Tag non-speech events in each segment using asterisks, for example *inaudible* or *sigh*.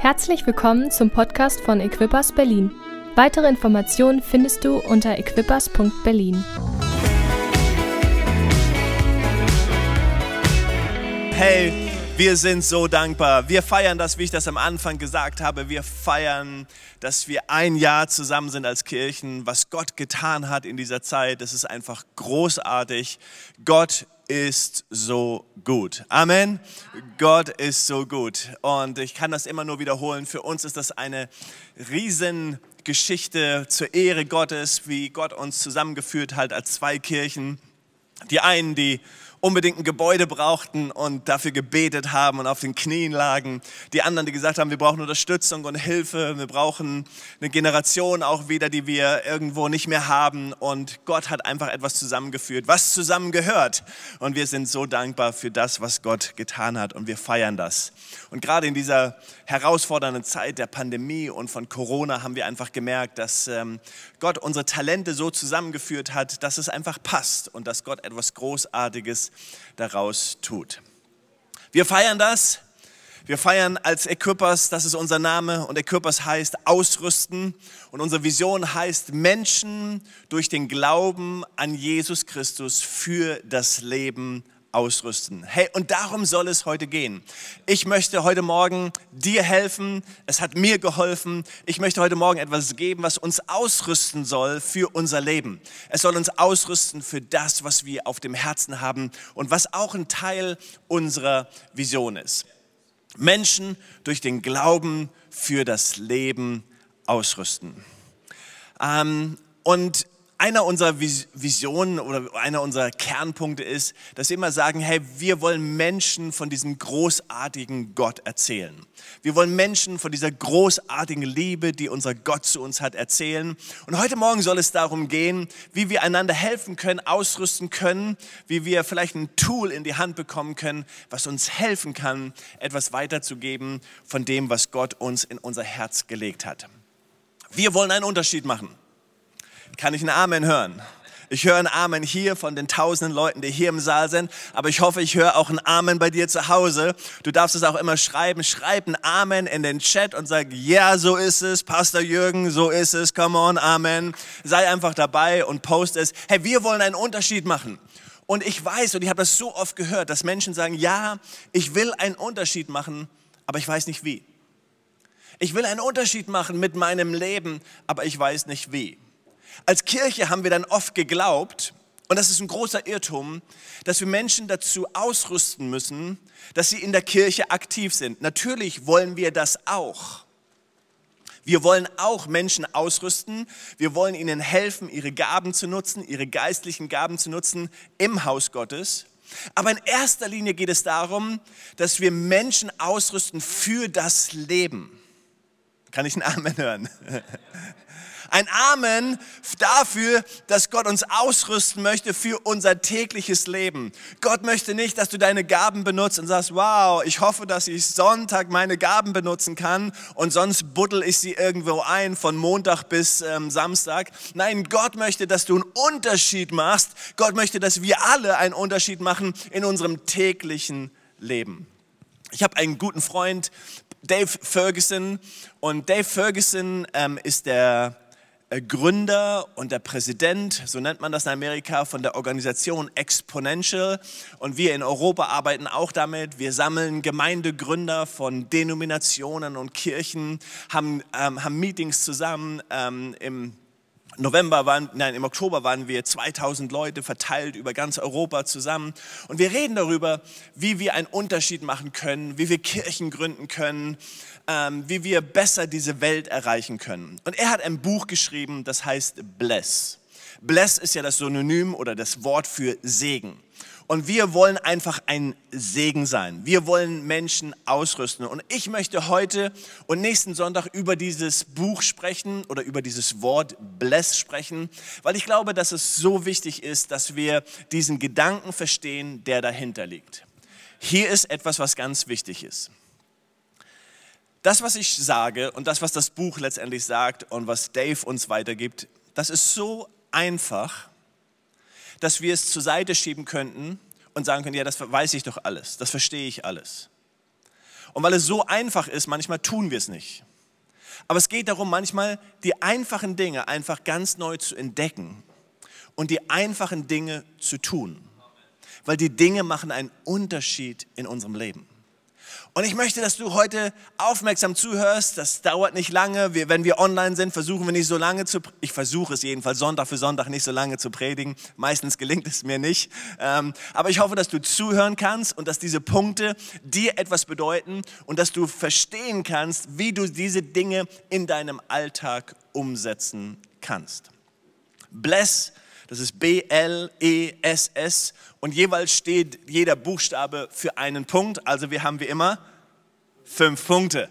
Herzlich willkommen zum Podcast von Equippers Berlin. Weitere Informationen findest du unter equippers.berlin. Hey, wir sind so dankbar. Wir feiern das, wie ich das am Anfang gesagt habe. Wir feiern, dass wir ein Jahr zusammen sind als Kirchen, was Gott getan hat in dieser Zeit. Das ist einfach großartig. Gott ist so gut. Amen. Gott ist so gut. Und ich kann das immer nur wiederholen. Für uns ist das eine Riesengeschichte zur Ehre Gottes, wie Gott uns zusammengeführt hat als zwei Kirchen. Die einen, die unbedingt ein Gebäude brauchten und dafür gebetet haben und auf den Knien lagen. Die anderen, die gesagt haben, wir brauchen Unterstützung und Hilfe, wir brauchen eine Generation auch wieder, die wir irgendwo nicht mehr haben. Und Gott hat einfach etwas zusammengeführt, was zusammengehört. Und wir sind so dankbar für das, was Gott getan hat und wir feiern das. Und gerade in dieser herausfordernden Zeit der Pandemie und von Corona haben wir einfach gemerkt, dass ähm, Gott unsere Talente so zusammengeführt hat, dass es einfach passt und dass Gott etwas Großartiges daraus tut. Wir feiern das. Wir feiern als Equippers, das ist unser Name und Equippers heißt ausrüsten und unsere Vision heißt Menschen durch den Glauben an Jesus Christus für das Leben ausrüsten. Hey, und darum soll es heute gehen. Ich möchte heute Morgen dir helfen. Es hat mir geholfen. Ich möchte heute Morgen etwas geben, was uns ausrüsten soll für unser Leben. Es soll uns ausrüsten für das, was wir auf dem Herzen haben und was auch ein Teil unserer Vision ist. Menschen durch den Glauben für das Leben ausrüsten. Ähm, und einer unserer Visionen oder einer unserer Kernpunkte ist, dass wir immer sagen, hey, wir wollen Menschen von diesem großartigen Gott erzählen. Wir wollen Menschen von dieser großartigen Liebe, die unser Gott zu uns hat, erzählen. Und heute Morgen soll es darum gehen, wie wir einander helfen können, ausrüsten können, wie wir vielleicht ein Tool in die Hand bekommen können, was uns helfen kann, etwas weiterzugeben von dem, was Gott uns in unser Herz gelegt hat. Wir wollen einen Unterschied machen. Kann ich einen Amen hören? Ich höre einen Amen hier von den tausenden Leuten, die hier im Saal sind, aber ich hoffe, ich höre auch einen Amen bei dir zu Hause. Du darfst es auch immer schreiben. Schreib einen Amen in den Chat und sag, ja, so ist es, Pastor Jürgen, so ist es, come on, Amen. Sei einfach dabei und post es. Hey, wir wollen einen Unterschied machen. Und ich weiß, und ich habe das so oft gehört, dass Menschen sagen, ja, ich will einen Unterschied machen, aber ich weiß nicht wie. Ich will einen Unterschied machen mit meinem Leben, aber ich weiß nicht wie. Als Kirche haben wir dann oft geglaubt, und das ist ein großer Irrtum, dass wir Menschen dazu ausrüsten müssen, dass sie in der Kirche aktiv sind. Natürlich wollen wir das auch. Wir wollen auch Menschen ausrüsten. Wir wollen ihnen helfen, ihre Gaben zu nutzen, ihre geistlichen Gaben zu nutzen im Haus Gottes. Aber in erster Linie geht es darum, dass wir Menschen ausrüsten für das Leben. Kann ich einen Amen hören? *laughs* Ein Amen dafür, dass Gott uns ausrüsten möchte für unser tägliches Leben. Gott möchte nicht, dass du deine Gaben benutzt und sagst, wow, ich hoffe, dass ich Sonntag meine Gaben benutzen kann und sonst buddel ich sie irgendwo ein von Montag bis ähm, Samstag. Nein, Gott möchte, dass du einen Unterschied machst. Gott möchte, dass wir alle einen Unterschied machen in unserem täglichen Leben. Ich habe einen guten Freund, Dave Ferguson. Und Dave Ferguson ähm, ist der Gründer und der Präsident, so nennt man das in Amerika, von der Organisation Exponential. Und wir in Europa arbeiten auch damit. Wir sammeln Gemeindegründer von Denominationen und Kirchen, haben, ähm, haben Meetings zusammen ähm, im November waren, nein, im Oktober waren wir 2000 Leute verteilt über ganz Europa zusammen und wir reden darüber, wie wir einen Unterschied machen können, wie wir Kirchen gründen können, ähm, wie wir besser diese Welt erreichen können. Und er hat ein Buch geschrieben, das heißt Bless. Bless ist ja das Synonym oder das Wort für Segen. Und wir wollen einfach ein Segen sein. Wir wollen Menschen ausrüsten. Und ich möchte heute und nächsten Sonntag über dieses Buch sprechen oder über dieses Wort Bless sprechen, weil ich glaube, dass es so wichtig ist, dass wir diesen Gedanken verstehen, der dahinter liegt. Hier ist etwas, was ganz wichtig ist. Das, was ich sage und das, was das Buch letztendlich sagt und was Dave uns weitergibt, das ist so einfach dass wir es zur Seite schieben könnten und sagen können, ja, das weiß ich doch alles, das verstehe ich alles. Und weil es so einfach ist, manchmal tun wir es nicht. Aber es geht darum, manchmal die einfachen Dinge einfach ganz neu zu entdecken und die einfachen Dinge zu tun. Weil die Dinge machen einen Unterschied in unserem Leben. Und ich möchte, dass du heute aufmerksam zuhörst. Das dauert nicht lange. Wir, wenn wir online sind, versuchen wir nicht so lange zu, ich versuche es jedenfalls Sonntag für Sonntag nicht so lange zu predigen. Meistens gelingt es mir nicht. Ähm, aber ich hoffe, dass du zuhören kannst und dass diese Punkte dir etwas bedeuten und dass du verstehen kannst, wie du diese Dinge in deinem Alltag umsetzen kannst. Bless das ist B-L-E-S-S und jeweils steht jeder Buchstabe für einen Punkt. Also wir haben wie immer fünf Punkte.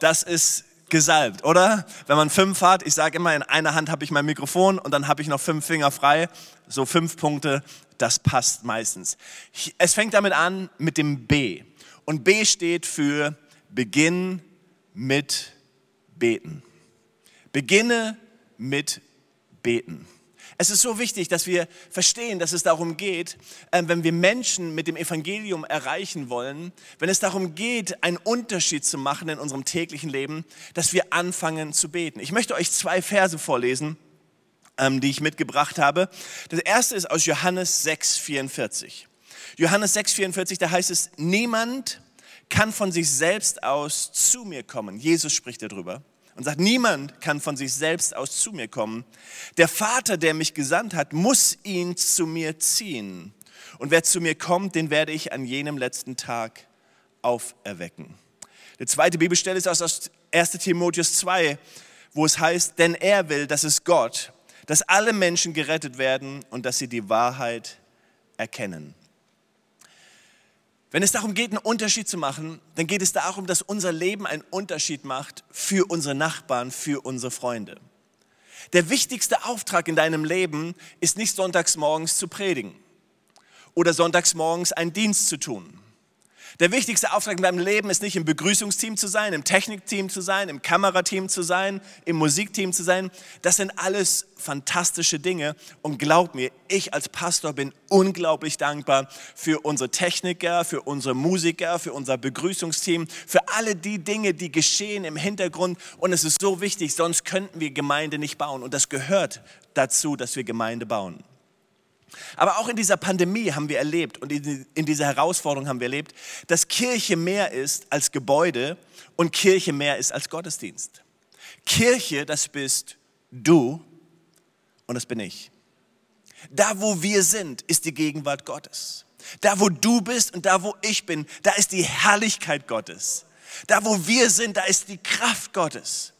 Das ist gesalbt, oder? Wenn man fünf hat, ich sage immer, in einer Hand habe ich mein Mikrofon und dann habe ich noch fünf Finger frei. So fünf Punkte, das passt meistens. Es fängt damit an mit dem B. Und B steht für Beginn mit Beten. Beginne mit Beten. Es ist so wichtig, dass wir verstehen, dass es darum geht, ähm, wenn wir Menschen mit dem Evangelium erreichen wollen, wenn es darum geht, einen Unterschied zu machen in unserem täglichen Leben, dass wir anfangen zu beten. Ich möchte euch zwei Verse vorlesen, ähm, die ich mitgebracht habe. Das erste ist aus Johannes 6,44. Johannes 6,44, da heißt es, niemand kann von sich selbst aus zu mir kommen. Jesus spricht darüber und sagt, niemand kann von sich selbst aus zu mir kommen. Der Vater, der mich gesandt hat, muss ihn zu mir ziehen. Und wer zu mir kommt, den werde ich an jenem letzten Tag auferwecken. Die zweite Bibelstelle ist aus 1 Timotheus 2, wo es heißt, denn er will, dass es Gott, dass alle Menschen gerettet werden und dass sie die Wahrheit erkennen. Wenn es darum geht, einen Unterschied zu machen, dann geht es darum, dass unser Leben einen Unterschied macht für unsere Nachbarn, für unsere Freunde. Der wichtigste Auftrag in deinem Leben ist nicht sonntags morgens zu predigen oder sonntags morgens einen Dienst zu tun der wichtigste Auftrag in deinem Leben ist nicht im Begrüßungsteam zu sein, im Technikteam zu sein, im Kamerateam zu sein, im Musikteam zu sein. Das sind alles fantastische Dinge. Und glaub mir, ich als Pastor bin unglaublich dankbar für unsere Techniker, für unsere Musiker, für unser Begrüßungsteam, für alle die Dinge, die geschehen im Hintergrund. Und es ist so wichtig, sonst könnten wir Gemeinde nicht bauen. Und das gehört dazu, dass wir Gemeinde bauen. Aber auch in dieser Pandemie haben wir erlebt und in dieser Herausforderung haben wir erlebt, dass Kirche mehr ist als Gebäude und Kirche mehr ist als Gottesdienst. Kirche, das bist du und das bin ich. Da, wo wir sind, ist die Gegenwart Gottes. Da, wo du bist und da, wo ich bin, da ist die Herrlichkeit Gottes. Da, wo wir sind, da ist die Kraft Gottes.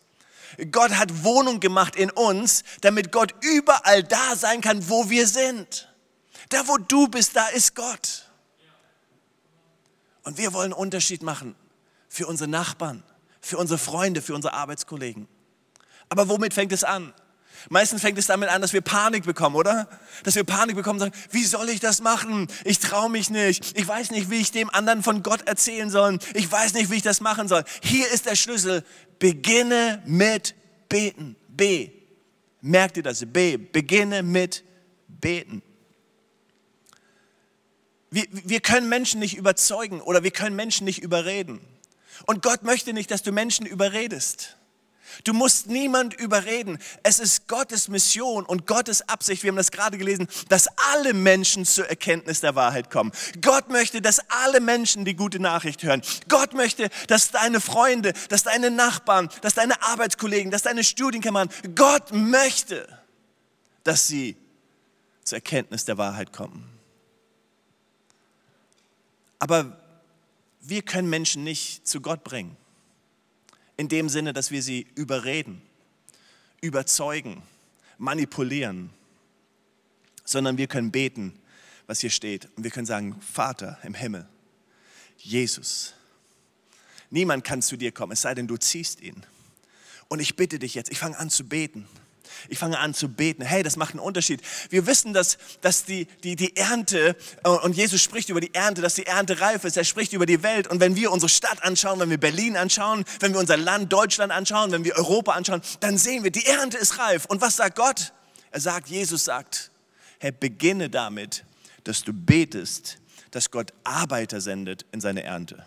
Gott hat Wohnung gemacht in uns, damit Gott überall da sein kann, wo wir sind. Da, wo du bist, da ist Gott. Und wir wollen einen Unterschied machen für unsere Nachbarn, für unsere Freunde, für unsere Arbeitskollegen. Aber womit fängt es an? Meistens fängt es damit an, dass wir Panik bekommen, oder? Dass wir Panik bekommen und sagen, wie soll ich das machen? Ich traue mich nicht. Ich weiß nicht, wie ich dem anderen von Gott erzählen soll. Ich weiß nicht, wie ich das machen soll. Hier ist der Schlüssel. Beginne mit beten. B. Merkt ihr das? B. Beginne mit beten. Wir, wir können Menschen nicht überzeugen oder wir können Menschen nicht überreden. Und Gott möchte nicht, dass du Menschen überredest. Du musst niemand überreden. Es ist Gottes Mission und Gottes Absicht, wir haben das gerade gelesen, dass alle Menschen zur Erkenntnis der Wahrheit kommen. Gott möchte, dass alle Menschen die gute Nachricht hören. Gott möchte, dass deine Freunde, dass deine Nachbarn, dass deine Arbeitskollegen, dass deine Studienkameraden, Gott möchte, dass sie zur Erkenntnis der Wahrheit kommen. Aber wir können Menschen nicht zu Gott bringen in dem Sinne, dass wir sie überreden, überzeugen, manipulieren, sondern wir können beten, was hier steht. Und wir können sagen, Vater im Himmel, Jesus, niemand kann zu dir kommen, es sei denn, du ziehst ihn. Und ich bitte dich jetzt, ich fange an zu beten. Ich fange an zu beten. Hey, das macht einen Unterschied. Wir wissen, dass, dass die, die, die Ernte, äh, und Jesus spricht über die Ernte, dass die Ernte reif ist. Er spricht über die Welt. Und wenn wir unsere Stadt anschauen, wenn wir Berlin anschauen, wenn wir unser Land Deutschland anschauen, wenn wir Europa anschauen, dann sehen wir, die Ernte ist reif. Und was sagt Gott? Er sagt, Jesus sagt, hey, beginne damit, dass du betest, dass Gott Arbeiter sendet in seine Ernte.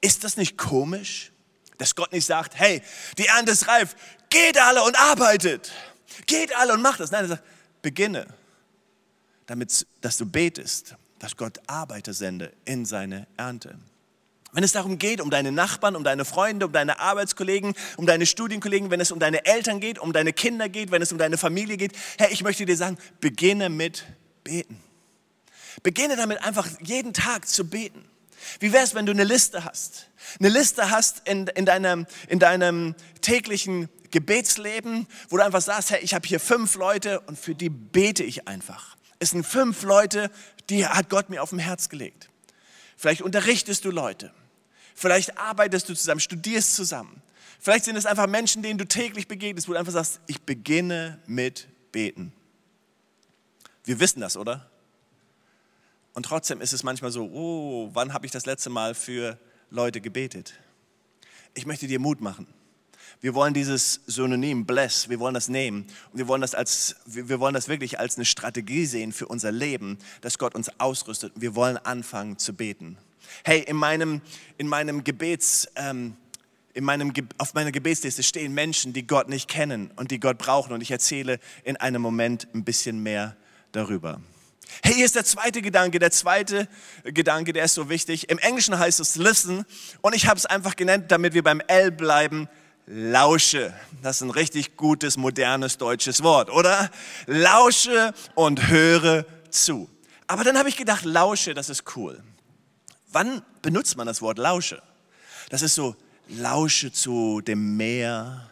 Ist das nicht komisch, dass Gott nicht sagt, hey, die Ernte ist reif, geht alle und arbeitet. Geht alle und macht das. Nein, er sagt, beginne, damit, dass du betest, dass Gott Arbeiter sende in seine Ernte. Wenn es darum geht, um deine Nachbarn, um deine Freunde, um deine Arbeitskollegen, um deine Studienkollegen, wenn es um deine Eltern geht, um deine Kinder geht, wenn es um deine Familie geht, hey, ich möchte dir sagen, beginne mit beten. Beginne damit einfach jeden Tag zu beten. Wie wäre es, wenn du eine Liste hast? Eine Liste hast in, in, deinem, in deinem täglichen Gebetsleben, wo du einfach sagst, hey, ich habe hier fünf Leute und für die bete ich einfach. Es sind fünf Leute, die hat Gott mir auf dem Herz gelegt. Vielleicht unterrichtest du Leute. Vielleicht arbeitest du zusammen, studierst zusammen. Vielleicht sind es einfach Menschen, denen du täglich begegnest, wo du einfach sagst, ich beginne mit Beten. Wir wissen das, oder? Und trotzdem ist es manchmal so, oh, wann habe ich das letzte Mal für Leute gebetet? Ich möchte dir Mut machen. Wir wollen dieses Synonym bless, wir wollen das nehmen und wir wollen das als wir wollen das wirklich als eine Strategie sehen für unser Leben, dass Gott uns ausrüstet. Wir wollen anfangen zu beten. Hey, in meinem in meinem Gebets ähm, in meinem, auf meiner Gebetsliste stehen Menschen, die Gott nicht kennen und die Gott brauchen. Und ich erzähle in einem Moment ein bisschen mehr darüber. Hey, hier ist der zweite Gedanke. Der zweite Gedanke, der ist so wichtig. Im Englischen heißt es listen und ich habe es einfach genannt, damit wir beim L bleiben. Lausche. Das ist ein richtig gutes, modernes deutsches Wort, oder? Lausche und höre zu. Aber dann habe ich gedacht, lausche, das ist cool. Wann benutzt man das Wort lausche? Das ist so, lausche zu dem Meer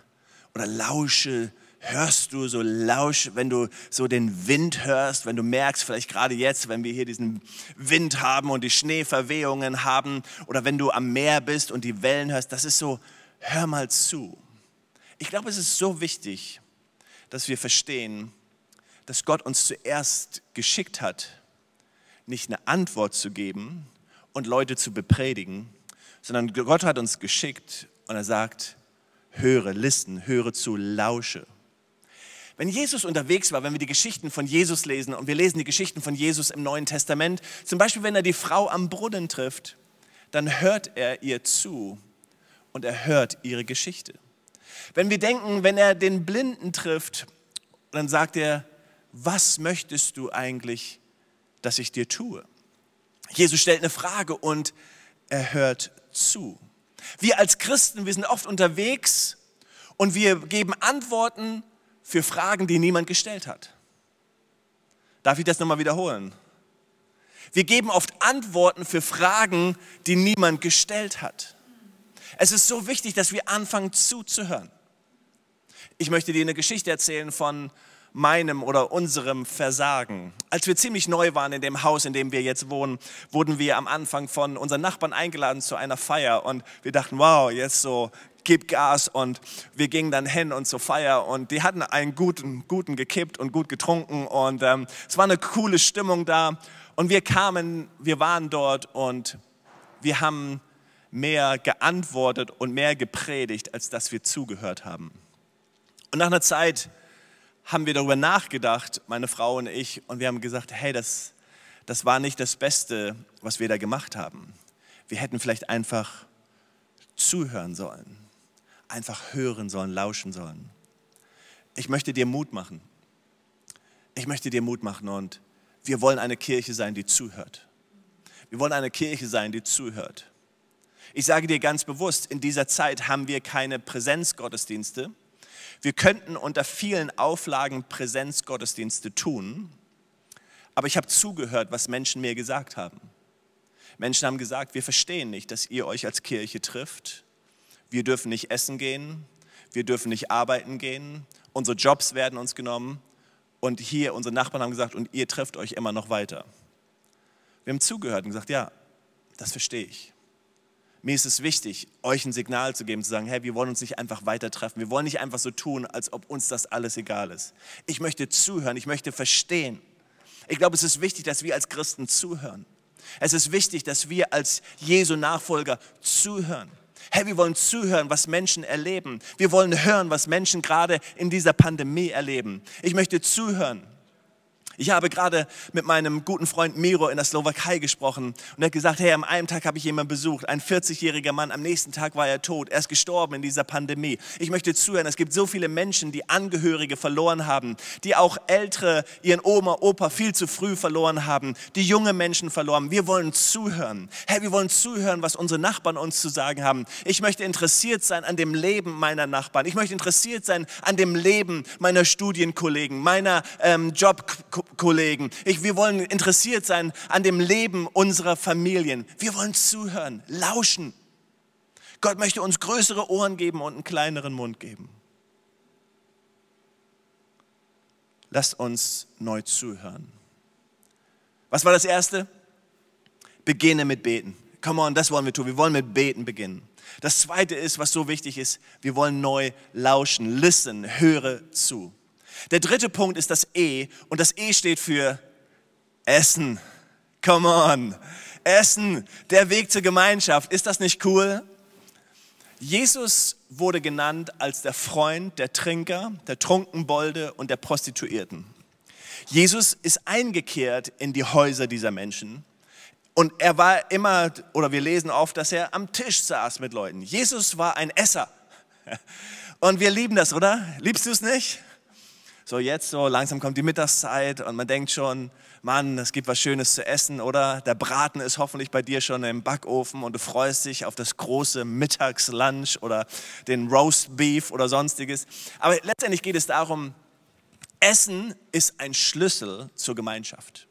oder lausche hörst du so lausch, wenn du so den Wind hörst, wenn du merkst, vielleicht gerade jetzt, wenn wir hier diesen Wind haben und die Schneeverwehungen haben oder wenn du am Meer bist und die Wellen hörst, das ist so, hör mal zu. Ich glaube, es ist so wichtig, dass wir verstehen, dass Gott uns zuerst geschickt hat, nicht eine Antwort zu geben und Leute zu bepredigen, sondern Gott hat uns geschickt und er sagt, höre, listen, höre zu, lausche. Wenn Jesus unterwegs war, wenn wir die Geschichten von Jesus lesen und wir lesen die Geschichten von Jesus im Neuen Testament, zum Beispiel wenn er die Frau am Brunnen trifft, dann hört er ihr zu und er hört ihre Geschichte. Wenn wir denken, wenn er den Blinden trifft, dann sagt er, was möchtest du eigentlich, dass ich dir tue? Jesus stellt eine Frage und er hört zu. Wir als Christen, wir sind oft unterwegs und wir geben Antworten für Fragen, die niemand gestellt hat. Darf ich das nochmal wiederholen? Wir geben oft Antworten für Fragen, die niemand gestellt hat. Es ist so wichtig, dass wir anfangen zuzuhören. Ich möchte dir eine Geschichte erzählen von meinem oder unserem Versagen. Als wir ziemlich neu waren in dem Haus, in dem wir jetzt wohnen, wurden wir am Anfang von unseren Nachbarn eingeladen zu einer Feier. Und wir dachten, wow, jetzt so gib Gas. Und wir gingen dann hin und zur Feier. Und die hatten einen guten, guten gekippt und gut getrunken. Und ähm, es war eine coole Stimmung da. Und wir kamen, wir waren dort und wir haben mehr geantwortet und mehr gepredigt, als dass wir zugehört haben. Und nach einer Zeit haben wir darüber nachgedacht, meine Frau und ich, und wir haben gesagt, hey, das, das war nicht das Beste, was wir da gemacht haben. Wir hätten vielleicht einfach zuhören sollen einfach hören sollen, lauschen sollen. Ich möchte dir Mut machen. Ich möchte dir Mut machen und wir wollen eine Kirche sein, die zuhört. Wir wollen eine Kirche sein, die zuhört. Ich sage dir ganz bewusst, in dieser Zeit haben wir keine Präsenzgottesdienste. Wir könnten unter vielen Auflagen Präsenzgottesdienste tun, aber ich habe zugehört, was Menschen mir gesagt haben. Menschen haben gesagt, wir verstehen nicht, dass ihr euch als Kirche trifft wir dürfen nicht essen gehen, wir dürfen nicht arbeiten gehen, unsere Jobs werden uns genommen und hier unsere Nachbarn haben gesagt, und ihr trefft euch immer noch weiter. Wir haben zugehört und gesagt, ja, das verstehe ich. Mir ist es wichtig, euch ein Signal zu geben, zu sagen, hey, wir wollen uns nicht einfach weiter treffen. Wir wollen nicht einfach so tun, als ob uns das alles egal ist. Ich möchte zuhören, ich möchte verstehen. Ich glaube, es ist wichtig, dass wir als Christen zuhören. Es ist wichtig, dass wir als Jesu Nachfolger zuhören. Hey, wir wollen zuhören, was Menschen erleben. Wir wollen hören, was Menschen gerade in dieser Pandemie erleben. Ich möchte zuhören. Ich habe gerade mit meinem guten Freund Miro in der Slowakei gesprochen und er hat gesagt, hey, am einen Tag habe ich jemanden besucht, ein 40-jähriger Mann, am nächsten Tag war er tot, er ist gestorben in dieser Pandemie. Ich möchte zuhören, es gibt so viele Menschen, die Angehörige verloren haben, die auch Ältere, ihren Oma, Opa viel zu früh verloren haben, die junge Menschen verloren. Wir wollen zuhören. Hey, wir wollen zuhören, was unsere Nachbarn uns zu sagen haben. Ich möchte interessiert sein an dem Leben meiner Nachbarn. Ich möchte interessiert sein an dem Leben meiner Studienkollegen, meiner ähm, Jobkollegen. Ich, wir wollen interessiert sein an dem Leben unserer Familien. Wir wollen zuhören, lauschen. Gott möchte uns größere Ohren geben und einen kleineren Mund geben. Lasst uns neu zuhören. Was war das Erste? Beginne mit Beten. Come on, das wollen wir tun. Wir wollen mit Beten beginnen. Das Zweite ist, was so wichtig ist, wir wollen neu lauschen. Listen, höre zu. Der dritte Punkt ist das E und das E steht für Essen. Come on. Essen, der Weg zur Gemeinschaft. Ist das nicht cool? Jesus wurde genannt als der Freund der Trinker, der Trunkenbolde und der Prostituierten. Jesus ist eingekehrt in die Häuser dieser Menschen und er war immer, oder wir lesen oft, dass er am Tisch saß mit Leuten. Jesus war ein Esser. Und wir lieben das, oder? Liebst du es nicht? So jetzt so langsam kommt die Mittagszeit und man denkt schon, Mann, es gibt was Schönes zu essen, oder? Der Braten ist hoffentlich bei dir schon im Backofen und du freust dich auf das große Mittagslunch oder den Roast Beef oder sonstiges. Aber letztendlich geht es darum, Essen ist ein Schlüssel zur Gemeinschaft.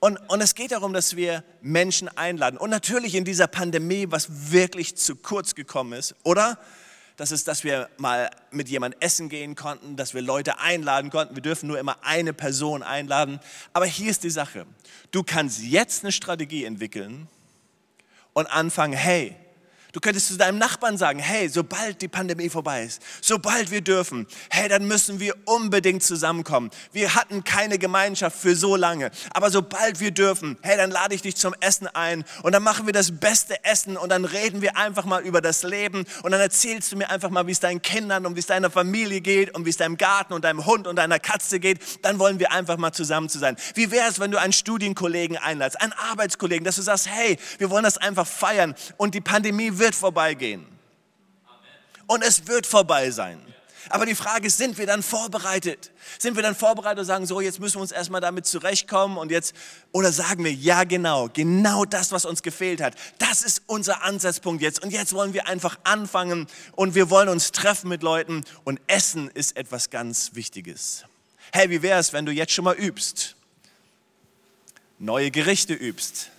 Und, und es geht darum, dass wir Menschen einladen. Und natürlich in dieser Pandemie, was wirklich zu kurz gekommen ist, oder? Das ist, dass wir mal mit jemandem essen gehen konnten, dass wir Leute einladen konnten. Wir dürfen nur immer eine Person einladen. Aber hier ist die Sache. Du kannst jetzt eine Strategie entwickeln und anfangen, hey, Du könntest zu deinem Nachbarn sagen, hey, sobald die Pandemie vorbei ist, sobald wir dürfen, hey, dann müssen wir unbedingt zusammenkommen. Wir hatten keine Gemeinschaft für so lange, aber sobald wir dürfen, hey, dann lade ich dich zum Essen ein und dann machen wir das beste Essen und dann reden wir einfach mal über das Leben und dann erzählst du mir einfach mal, wie es deinen Kindern und wie es deiner Familie geht und wie es deinem Garten und deinem Hund und deiner Katze geht. Dann wollen wir einfach mal zusammen zu sein. Wie wäre es, wenn du einen Studienkollegen einladest, einen Arbeitskollegen, dass du sagst, hey, wir wollen das einfach feiern und die Pandemie wird vorbeigehen. Und es wird vorbei sein. Aber die Frage ist, sind wir dann vorbereitet? Sind wir dann vorbereitet und sagen, so, jetzt müssen wir uns erstmal damit zurechtkommen und jetzt, oder sagen wir, ja, genau, genau das, was uns gefehlt hat. Das ist unser Ansatzpunkt jetzt. Und jetzt wollen wir einfach anfangen und wir wollen uns treffen mit Leuten und Essen ist etwas ganz Wichtiges. Hey, wie wäre es, wenn du jetzt schon mal übst? Neue Gerichte übst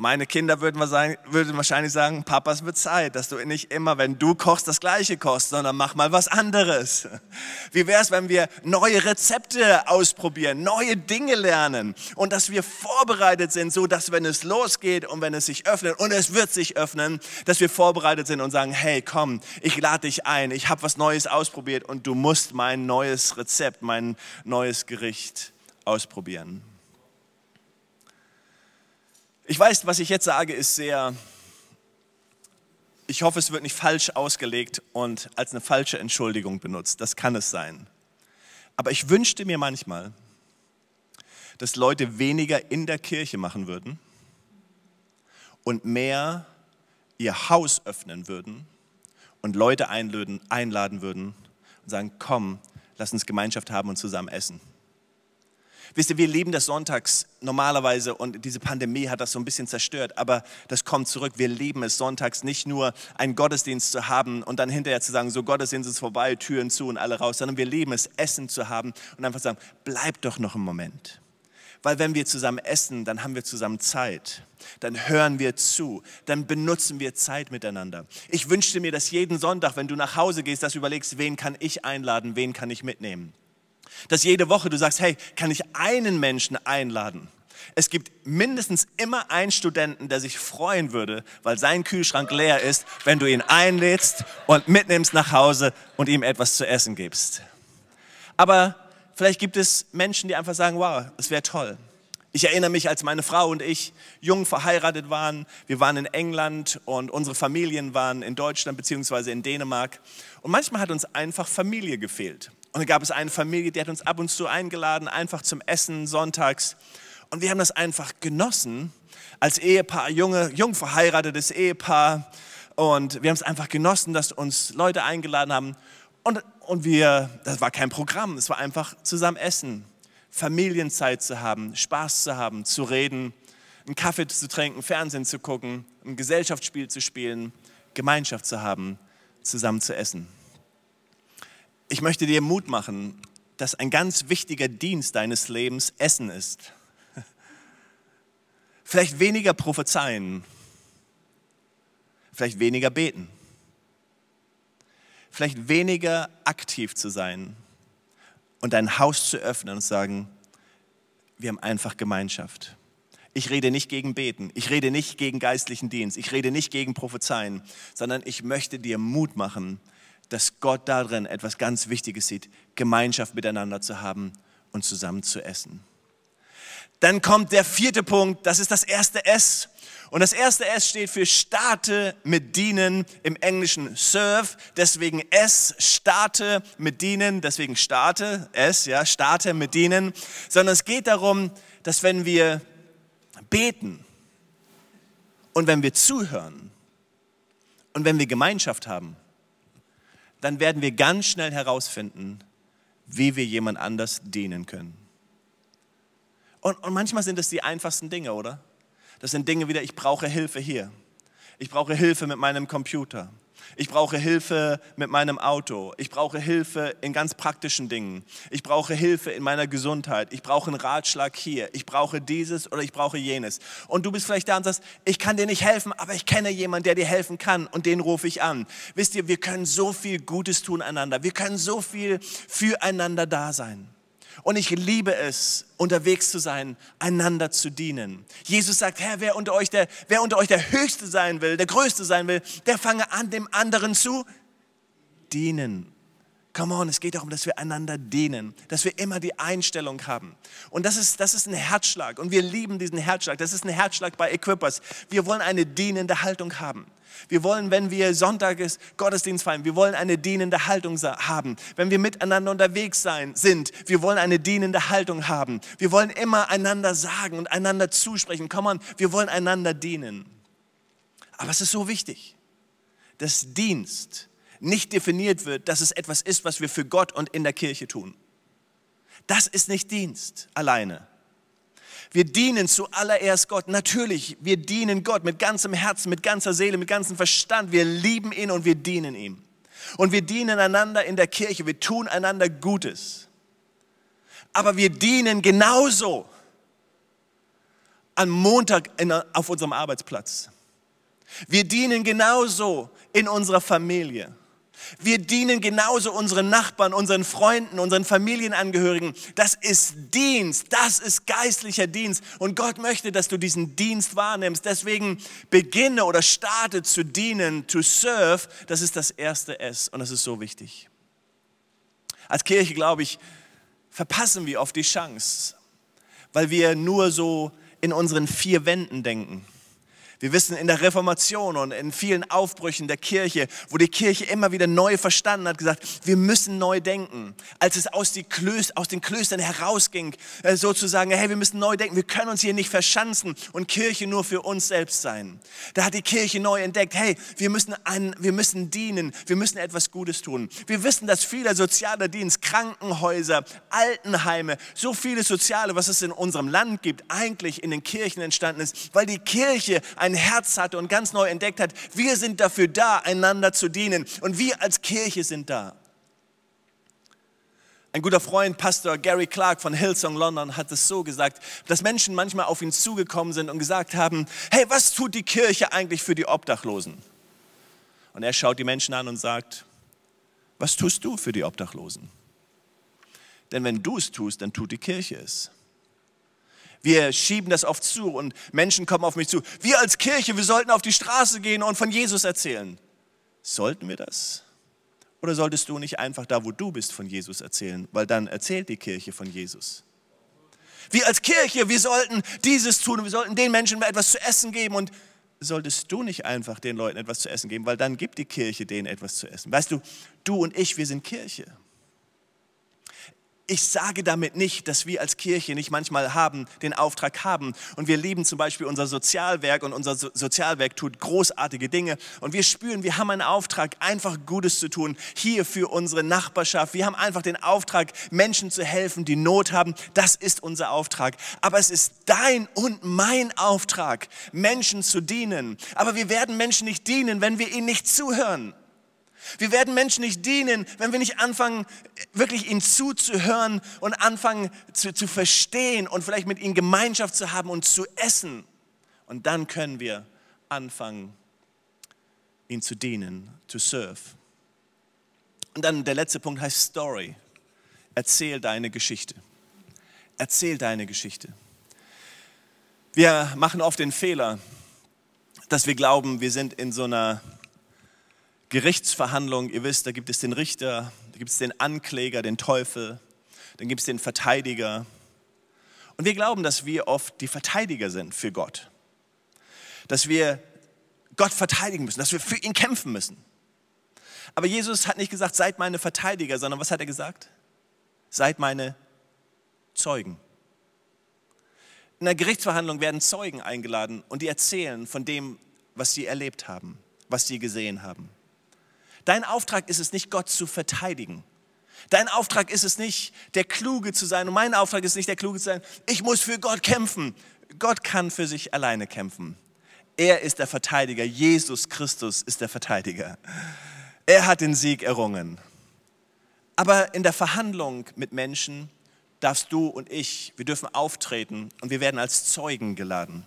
meine Kinder würden, sagen, würden wahrscheinlich sagen, Papa, es wird Zeit, dass du nicht immer, wenn du kochst, das Gleiche kochst, sondern mach mal was anderes. *laughs* Wie wäre es, wenn wir neue Rezepte ausprobieren, neue Dinge lernen und dass wir vorbereitet sind, so dass wenn es losgeht und wenn es sich öffnet und es wird sich öffnen, dass wir vorbereitet sind und sagen, hey, komm, ich lade dich ein, ich habe was Neues ausprobiert und du musst mein neues Rezept, mein neues Gericht ausprobieren. Ich weiß, was ich jetzt sage, ist sehr, ich hoffe, es wird nicht falsch ausgelegt und als eine falsche Entschuldigung benutzt. Das kann es sein. Aber ich wünschte mir manchmal, dass Leute weniger in der Kirche machen würden und mehr ihr Haus öffnen würden und Leute einladen, würden und sagen, komm, lass uns Gemeinschaft haben und zusammen essen. Wisst ihr, wir leben das sonntags normalerweise und diese Pandemie hat das so ein bisschen zerstört, aber das kommt zurück. Wir lieben es sonntags nicht nur einen Gottesdienst zu haben und dann hinterher zu sagen, so Gottesdienst ist vorbei, Türen zu und alle raus, sondern wir lieben es, Essen zu haben und einfach sagen, bleib doch noch einen Moment. Weil wenn wir zusammen essen, dann haben wir zusammen Zeit. Dann hören wir zu. Dann benutzen wir Zeit miteinander. Ich wünschte mir, dass jeden Sonntag, wenn du nach Hause gehst, dass du überlegst, wen kann ich einladen, wen kann ich mitnehmen. Dass jede Woche du sagst, hey, kann ich einen Menschen einladen? Es gibt mindestens immer einen Studenten, der sich freuen würde, weil sein Kühlschrank leer ist, wenn du ihn einlädst und mitnimmst nach Hause und ihm etwas zu essen gibst. Aber vielleicht gibt es Menschen, die einfach sagen, wow, es wäre toll. Ich erinnere mich, als meine Frau und ich jung verheiratet waren. Wir waren in England und unsere Familien waren in Deutschland bzw. in Dänemark. Und manchmal hat uns einfach Familie gefehlt. Und dann gab es eine Familie, die hat uns ab und zu eingeladen, einfach zum Essen sonntags. Und wir haben das einfach genossen, als Ehepaar, junge, jung verheiratetes Ehepaar. Und wir haben es einfach genossen, dass uns Leute eingeladen haben. Und, und wir, das war kein Programm, es war einfach zusammen essen, Familienzeit zu haben, Spaß zu haben, zu reden, einen Kaffee zu trinken, Fernsehen zu gucken, ein Gesellschaftsspiel zu spielen, Gemeinschaft zu haben, zusammen zu essen. Ich möchte dir Mut machen, dass ein ganz wichtiger Dienst deines Lebens Essen ist. *laughs* Vielleicht weniger prophezeien, vielleicht weniger beten, vielleicht weniger aktiv zu sein und dein Haus zu öffnen und sagen, wir haben einfach Gemeinschaft. Ich rede nicht gegen Beten, ich rede nicht gegen geistlichen Dienst, ich rede nicht gegen Prophezeien, sondern ich möchte dir Mut machen, dass Gott darin etwas ganz Wichtiges sieht, Gemeinschaft miteinander zu haben und zusammen zu essen. Dann kommt der vierte Punkt, das ist das erste S. Und das erste S steht für starte mit dienen, im Englischen serve, deswegen S, starte mit dienen, deswegen starte, S, ja, starte mit dienen, sondern es geht darum, dass wenn wir beten und wenn wir zuhören und wenn wir Gemeinschaft haben, dann werden wir ganz schnell herausfinden, wie wir jemand anders dienen können. Und, und manchmal sind es die einfachsten Dinge, oder? Das sind Dinge wieder, ich brauche Hilfe hier. Ich brauche Hilfe mit meinem Computer. Ich brauche Hilfe mit meinem Auto. Ich brauche Hilfe in ganz praktischen Dingen. Ich brauche Hilfe in meiner Gesundheit. Ich brauche einen Ratschlag hier. Ich brauche dieses oder ich brauche jenes. Und du bist vielleicht da und sagst, ich kann dir nicht helfen, aber ich kenne jemanden, der dir helfen kann und den rufe ich an. Wisst ihr, wir können so viel Gutes tun einander. Wir können so viel füreinander da sein. Und ich liebe es, unterwegs zu sein, einander zu dienen. Jesus sagt, Herr, wer unter euch der, wer unter euch der Höchste sein will, der Größte sein will, der fange an, dem anderen zu dienen. Come on, es geht darum, dass wir einander dienen, dass wir immer die Einstellung haben. Und das ist, das ist ein Herzschlag und wir lieben diesen Herzschlag. Das ist ein Herzschlag bei Equippers. Wir wollen eine dienende Haltung haben. Wir wollen, wenn wir Sonntages Gottesdienst feiern, wir wollen eine dienende Haltung haben. Wenn wir miteinander unterwegs sein, sind, wir wollen eine dienende Haltung haben. Wir wollen immer einander sagen und einander zusprechen. Komm on, wir wollen einander dienen. Aber es ist so wichtig, dass Dienst nicht definiert wird, dass es etwas ist, was wir für Gott und in der Kirche tun. Das ist nicht Dienst alleine. Wir dienen zuallererst Gott. Natürlich, wir dienen Gott mit ganzem Herzen, mit ganzer Seele, mit ganzem Verstand. Wir lieben ihn und wir dienen ihm. Und wir dienen einander in der Kirche. Wir tun einander Gutes. Aber wir dienen genauso am Montag in, auf unserem Arbeitsplatz. Wir dienen genauso in unserer Familie. Wir dienen genauso unseren Nachbarn, unseren Freunden, unseren Familienangehörigen. Das ist Dienst, das ist geistlicher Dienst. Und Gott möchte, dass du diesen Dienst wahrnimmst. Deswegen beginne oder starte zu dienen, to serve. Das ist das erste S und das ist so wichtig. Als Kirche, glaube ich, verpassen wir oft die Chance, weil wir nur so in unseren vier Wänden denken. Wir wissen in der Reformation und in vielen Aufbrüchen der Kirche, wo die Kirche immer wieder neu verstanden hat, gesagt, wir müssen neu denken. Als es aus, Klöster, aus den Klöstern herausging, äh, sozusagen, hey, wir müssen neu denken, wir können uns hier nicht verschanzen und Kirche nur für uns selbst sein. Da hat die Kirche neu entdeckt, hey, wir müssen, an, wir müssen dienen, wir müssen etwas Gutes tun. Wir wissen, dass vieler sozialer Dienst, Krankenhäuser, Altenheime, so viele Soziale, was es in unserem Land gibt, eigentlich in den Kirchen entstanden ist, weil die Kirche ein ein Herz hatte und ganz neu entdeckt hat, wir sind dafür da, einander zu dienen. Und wir als Kirche sind da. Ein guter Freund, Pastor Gary Clark von Hillsong London, hat es so gesagt, dass Menschen manchmal auf ihn zugekommen sind und gesagt haben, hey, was tut die Kirche eigentlich für die Obdachlosen? Und er schaut die Menschen an und sagt, was tust du für die Obdachlosen? Denn wenn du es tust, dann tut die Kirche es. Wir schieben das oft zu und Menschen kommen auf mich zu. Wir als Kirche, wir sollten auf die Straße gehen und von Jesus erzählen. Sollten wir das? Oder solltest du nicht einfach da, wo du bist, von Jesus erzählen? Weil dann erzählt die Kirche von Jesus. Wir als Kirche, wir sollten dieses tun und wir sollten den Menschen etwas zu essen geben und solltest du nicht einfach den Leuten etwas zu essen geben, weil dann gibt die Kirche denen etwas zu essen. Weißt du, du und ich, wir sind Kirche. Ich sage damit nicht, dass wir als Kirche nicht manchmal haben, den Auftrag haben. Und wir lieben zum Beispiel unser Sozialwerk und unser Sozialwerk tut großartige Dinge. Und wir spüren, wir haben einen Auftrag, einfach Gutes zu tun, hier für unsere Nachbarschaft. Wir haben einfach den Auftrag, Menschen zu helfen, die Not haben. Das ist unser Auftrag. Aber es ist dein und mein Auftrag, Menschen zu dienen. Aber wir werden Menschen nicht dienen, wenn wir ihnen nicht zuhören. Wir werden Menschen nicht dienen, wenn wir nicht anfangen, wirklich ihnen zuzuhören und anfangen zu, zu verstehen und vielleicht mit ihnen Gemeinschaft zu haben und zu essen. Und dann können wir anfangen, ihnen zu dienen, to serve. Und dann der letzte Punkt heißt Story. Erzähl deine Geschichte. Erzähl deine Geschichte. Wir machen oft den Fehler, dass wir glauben, wir sind in so einer Gerichtsverhandlung, ihr wisst, da gibt es den Richter, da gibt es den Ankläger, den Teufel, dann gibt es den Verteidiger. Und wir glauben, dass wir oft die Verteidiger sind für Gott. Dass wir Gott verteidigen müssen, dass wir für ihn kämpfen müssen. Aber Jesus hat nicht gesagt, seid meine Verteidiger, sondern was hat er gesagt? Seid meine Zeugen. In der Gerichtsverhandlung werden Zeugen eingeladen und die erzählen von dem, was sie erlebt haben, was sie gesehen haben. Dein Auftrag ist es nicht, Gott zu verteidigen. Dein Auftrag ist es nicht, der Kluge zu sein. Und mein Auftrag ist nicht, der Kluge zu sein. Ich muss für Gott kämpfen. Gott kann für sich alleine kämpfen. Er ist der Verteidiger. Jesus Christus ist der Verteidiger. Er hat den Sieg errungen. Aber in der Verhandlung mit Menschen darfst du und ich, wir dürfen auftreten und wir werden als Zeugen geladen.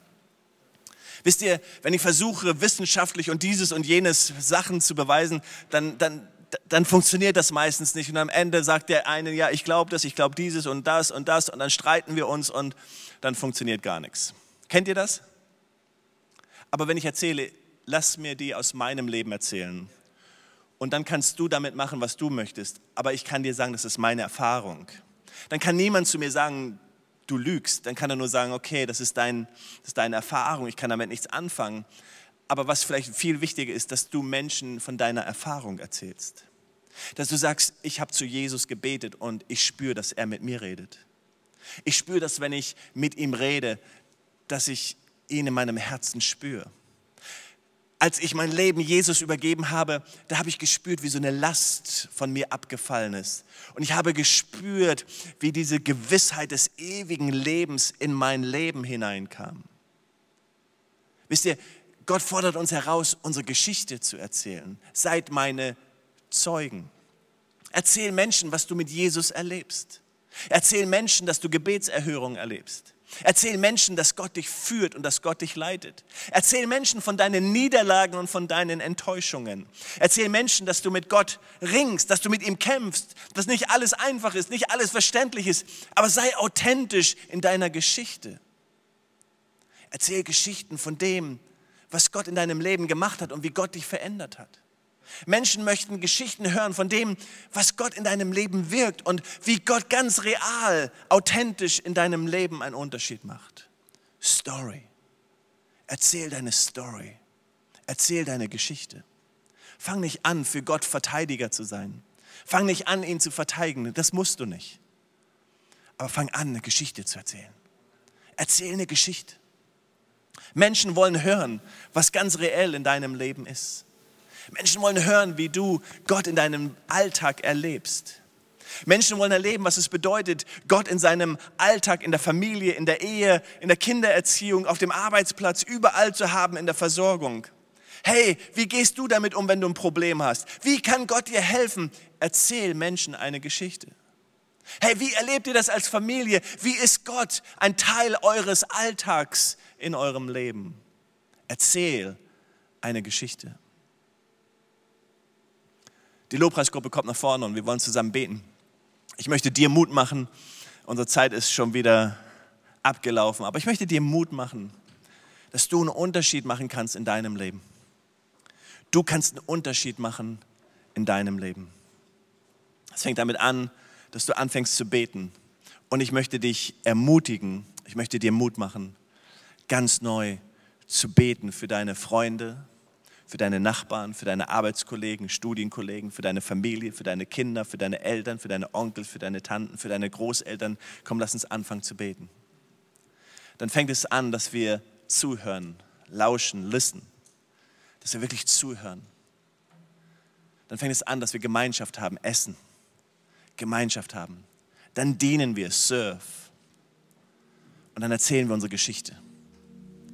Wisst ihr, wenn ich versuche, wissenschaftlich und dieses und jenes Sachen zu beweisen, dann, dann, dann funktioniert das meistens nicht. Und am Ende sagt der eine, ja, ich glaube das, ich glaube dieses und das und das. Und dann streiten wir uns und dann funktioniert gar nichts. Kennt ihr das? Aber wenn ich erzähle, lass mir die aus meinem Leben erzählen. Und dann kannst du damit machen, was du möchtest. Aber ich kann dir sagen, das ist meine Erfahrung. Dann kann niemand zu mir sagen, du lügst, dann kann er nur sagen, okay, das ist, dein, das ist deine Erfahrung, ich kann damit nichts anfangen. Aber was vielleicht viel wichtiger ist, dass du Menschen von deiner Erfahrung erzählst. Dass du sagst, ich habe zu Jesus gebetet und ich spüre, dass er mit mir redet. Ich spüre, dass wenn ich mit ihm rede, dass ich ihn in meinem Herzen spüre als ich mein Leben Jesus übergeben habe, da habe ich gespürt, wie so eine Last von mir abgefallen ist. Und ich habe gespürt, wie diese Gewissheit des ewigen Lebens in mein Leben hineinkam. Wisst ihr, Gott fordert uns heraus, unsere Geschichte zu erzählen. Seid meine Zeugen. Erzähl Menschen, was du mit Jesus erlebst. Erzähl Menschen, dass du Gebetserhörung erlebst. Erzähl Menschen, dass Gott dich führt und dass Gott dich leitet. Erzähl Menschen von deinen Niederlagen und von deinen Enttäuschungen. Erzähl Menschen, dass du mit Gott ringst, dass du mit ihm kämpfst, dass nicht alles einfach ist, nicht alles verständlich ist, aber sei authentisch in deiner Geschichte. Erzähl Geschichten von dem, was Gott in deinem Leben gemacht hat und wie Gott dich verändert hat. Menschen möchten Geschichten hören von dem, was Gott in deinem Leben wirkt und wie Gott ganz real, authentisch in deinem Leben einen Unterschied macht. Story. Erzähl deine Story. Erzähl deine Geschichte. Fang nicht an, für Gott Verteidiger zu sein. Fang nicht an, ihn zu verteidigen. Das musst du nicht. Aber fang an, eine Geschichte zu erzählen. Erzähl eine Geschichte. Menschen wollen hören, was ganz reell in deinem Leben ist. Menschen wollen hören, wie du Gott in deinem Alltag erlebst. Menschen wollen erleben, was es bedeutet, Gott in seinem Alltag, in der Familie, in der Ehe, in der Kindererziehung, auf dem Arbeitsplatz, überall zu haben in der Versorgung. Hey, wie gehst du damit um, wenn du ein Problem hast? Wie kann Gott dir helfen? Erzähl Menschen eine Geschichte. Hey, wie erlebt ihr das als Familie? Wie ist Gott ein Teil eures Alltags in eurem Leben? Erzähl eine Geschichte. Die Lobpreisgruppe kommt nach vorne und wir wollen zusammen beten. Ich möchte dir Mut machen. Unsere Zeit ist schon wieder abgelaufen, aber ich möchte dir Mut machen, dass du einen Unterschied machen kannst in deinem Leben. Du kannst einen Unterschied machen in deinem Leben. Es fängt damit an, dass du anfängst zu beten. Und ich möchte dich ermutigen, ich möchte dir Mut machen, ganz neu zu beten für deine Freunde, für deine Nachbarn, für deine Arbeitskollegen, Studienkollegen, für deine Familie, für deine Kinder, für deine Eltern, für deine Onkel, für deine Tanten, für deine Großeltern. Komm, lass uns anfangen zu beten. Dann fängt es an, dass wir zuhören, lauschen, listen, dass wir wirklich zuhören. Dann fängt es an, dass wir Gemeinschaft haben, essen, Gemeinschaft haben. Dann dienen wir, serve. Und dann erzählen wir unsere Geschichte.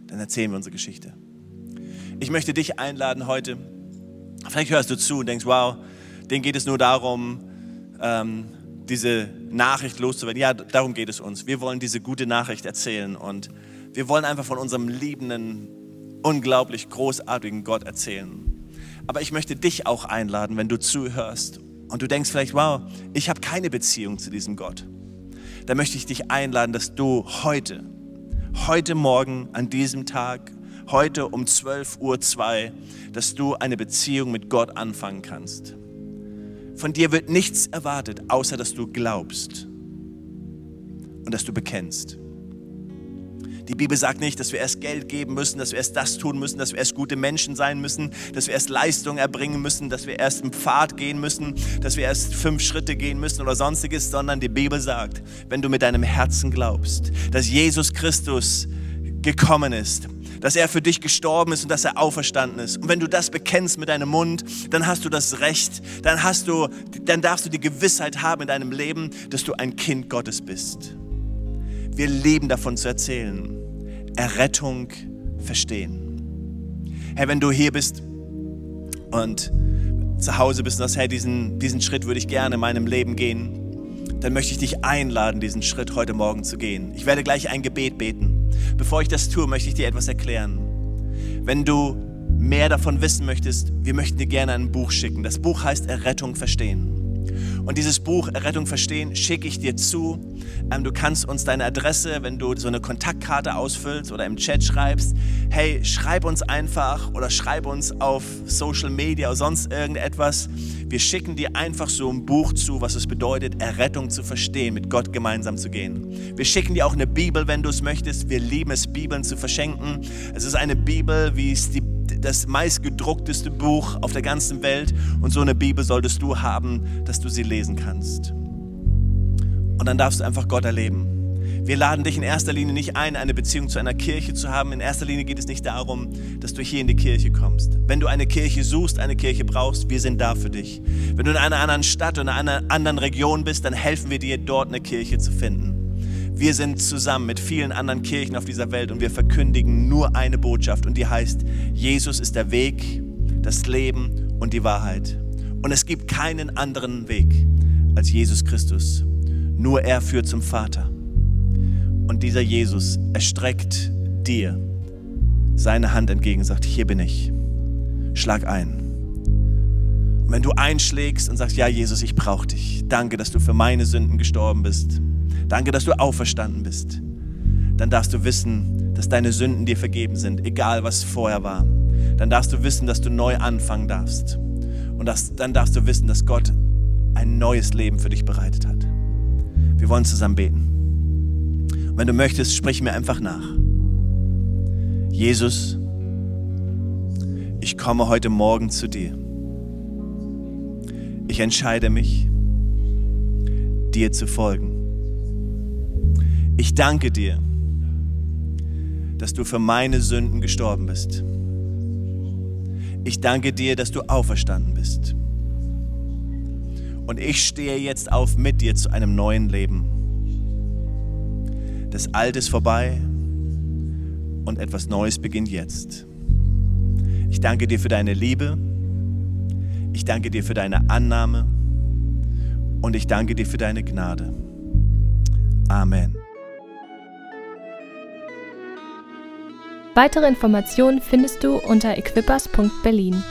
Dann erzählen wir unsere Geschichte. Ich möchte dich einladen heute. Vielleicht hörst du zu und denkst, wow, denen geht es nur darum, ähm, diese Nachricht loszuwerden. Ja, darum geht es uns. Wir wollen diese gute Nachricht erzählen und wir wollen einfach von unserem liebenden, unglaublich großartigen Gott erzählen. Aber ich möchte dich auch einladen, wenn du zuhörst und du denkst vielleicht, wow, ich habe keine Beziehung zu diesem Gott. Da möchte ich dich einladen, dass du heute, heute Morgen an diesem Tag, heute um 12.02 Uhr, dass du eine Beziehung mit Gott anfangen kannst. Von dir wird nichts erwartet, außer dass du glaubst und dass du bekennst. Die Bibel sagt nicht, dass wir erst Geld geben müssen, dass wir erst das tun müssen, dass wir erst gute Menschen sein müssen, dass wir erst Leistung erbringen müssen, dass wir erst einen Pfad gehen müssen, dass wir erst fünf Schritte gehen müssen oder sonstiges, sondern die Bibel sagt, wenn du mit deinem Herzen glaubst, dass Jesus Christus gekommen ist, dass er für dich gestorben ist und dass er auferstanden ist. Und wenn du das bekennst mit deinem Mund, dann hast du das Recht, dann hast du, dann darfst du die Gewissheit haben in deinem Leben, dass du ein Kind Gottes bist. Wir leben davon zu erzählen. Errettung verstehen. Herr, wenn du hier bist und zu Hause bist und sagst, hey, diesen, diesen Schritt würde ich gerne in meinem Leben gehen, dann möchte ich dich einladen, diesen Schritt heute Morgen zu gehen. Ich werde gleich ein Gebet beten. Bevor ich das tue, möchte ich dir etwas erklären. Wenn du mehr davon wissen möchtest, wir möchten dir gerne ein Buch schicken. Das Buch heißt Errettung verstehen. Und dieses Buch Errettung verstehen schicke ich dir zu. Ähm, du kannst uns deine Adresse, wenn du so eine Kontaktkarte ausfüllst oder im Chat schreibst, hey, schreib uns einfach oder schreib uns auf Social Media oder sonst irgendetwas. Wir schicken dir einfach so ein Buch zu, was es bedeutet, Errettung zu verstehen, mit Gott gemeinsam zu gehen. Wir schicken dir auch eine Bibel, wenn du es möchtest. Wir lieben es, Bibeln zu verschenken. Es ist eine Bibel, wie es die das meistgedruckteste Buch auf der ganzen Welt und so eine Bibel solltest du haben, dass du sie lesen kannst. Und dann darfst du einfach Gott erleben. Wir laden dich in erster Linie nicht ein, eine Beziehung zu einer Kirche zu haben. In erster Linie geht es nicht darum, dass du hier in die Kirche kommst. Wenn du eine Kirche suchst, eine Kirche brauchst, wir sind da für dich. Wenn du in einer anderen Stadt oder in einer anderen Region bist, dann helfen wir dir, dort eine Kirche zu finden. Wir sind zusammen mit vielen anderen Kirchen auf dieser Welt und wir verkündigen nur eine Botschaft und die heißt, Jesus ist der Weg, das Leben und die Wahrheit. Und es gibt keinen anderen Weg als Jesus Christus. Nur er führt zum Vater. Und dieser Jesus erstreckt dir seine Hand entgegen und sagt, hier bin ich. Schlag ein. Und wenn du einschlägst und sagst, ja Jesus, ich brauche dich. Danke, dass du für meine Sünden gestorben bist Danke, dass du auferstanden bist. Dann darfst du wissen, dass deine Sünden dir vergeben sind, egal was vorher war. Dann darfst du wissen, dass du neu anfangen darfst. Und das, dann darfst du wissen, dass Gott ein neues Leben für dich bereitet hat. Wir wollen zusammen beten. Und wenn du möchtest, sprich mir einfach nach. Jesus, ich komme heute Morgen zu dir. Ich entscheide mich, dir zu folgen. Ich danke dir, dass du für meine Sünden gestorben bist. Ich danke dir, dass du auferstanden bist. Und ich stehe jetzt auf mit dir zu einem neuen Leben. Das Alte ist vorbei und etwas Neues beginnt jetzt. Ich danke dir für deine Liebe. Ich danke dir für deine Annahme. Und ich danke dir für deine Gnade. Amen. Weitere Informationen findest du unter equippers.berlin.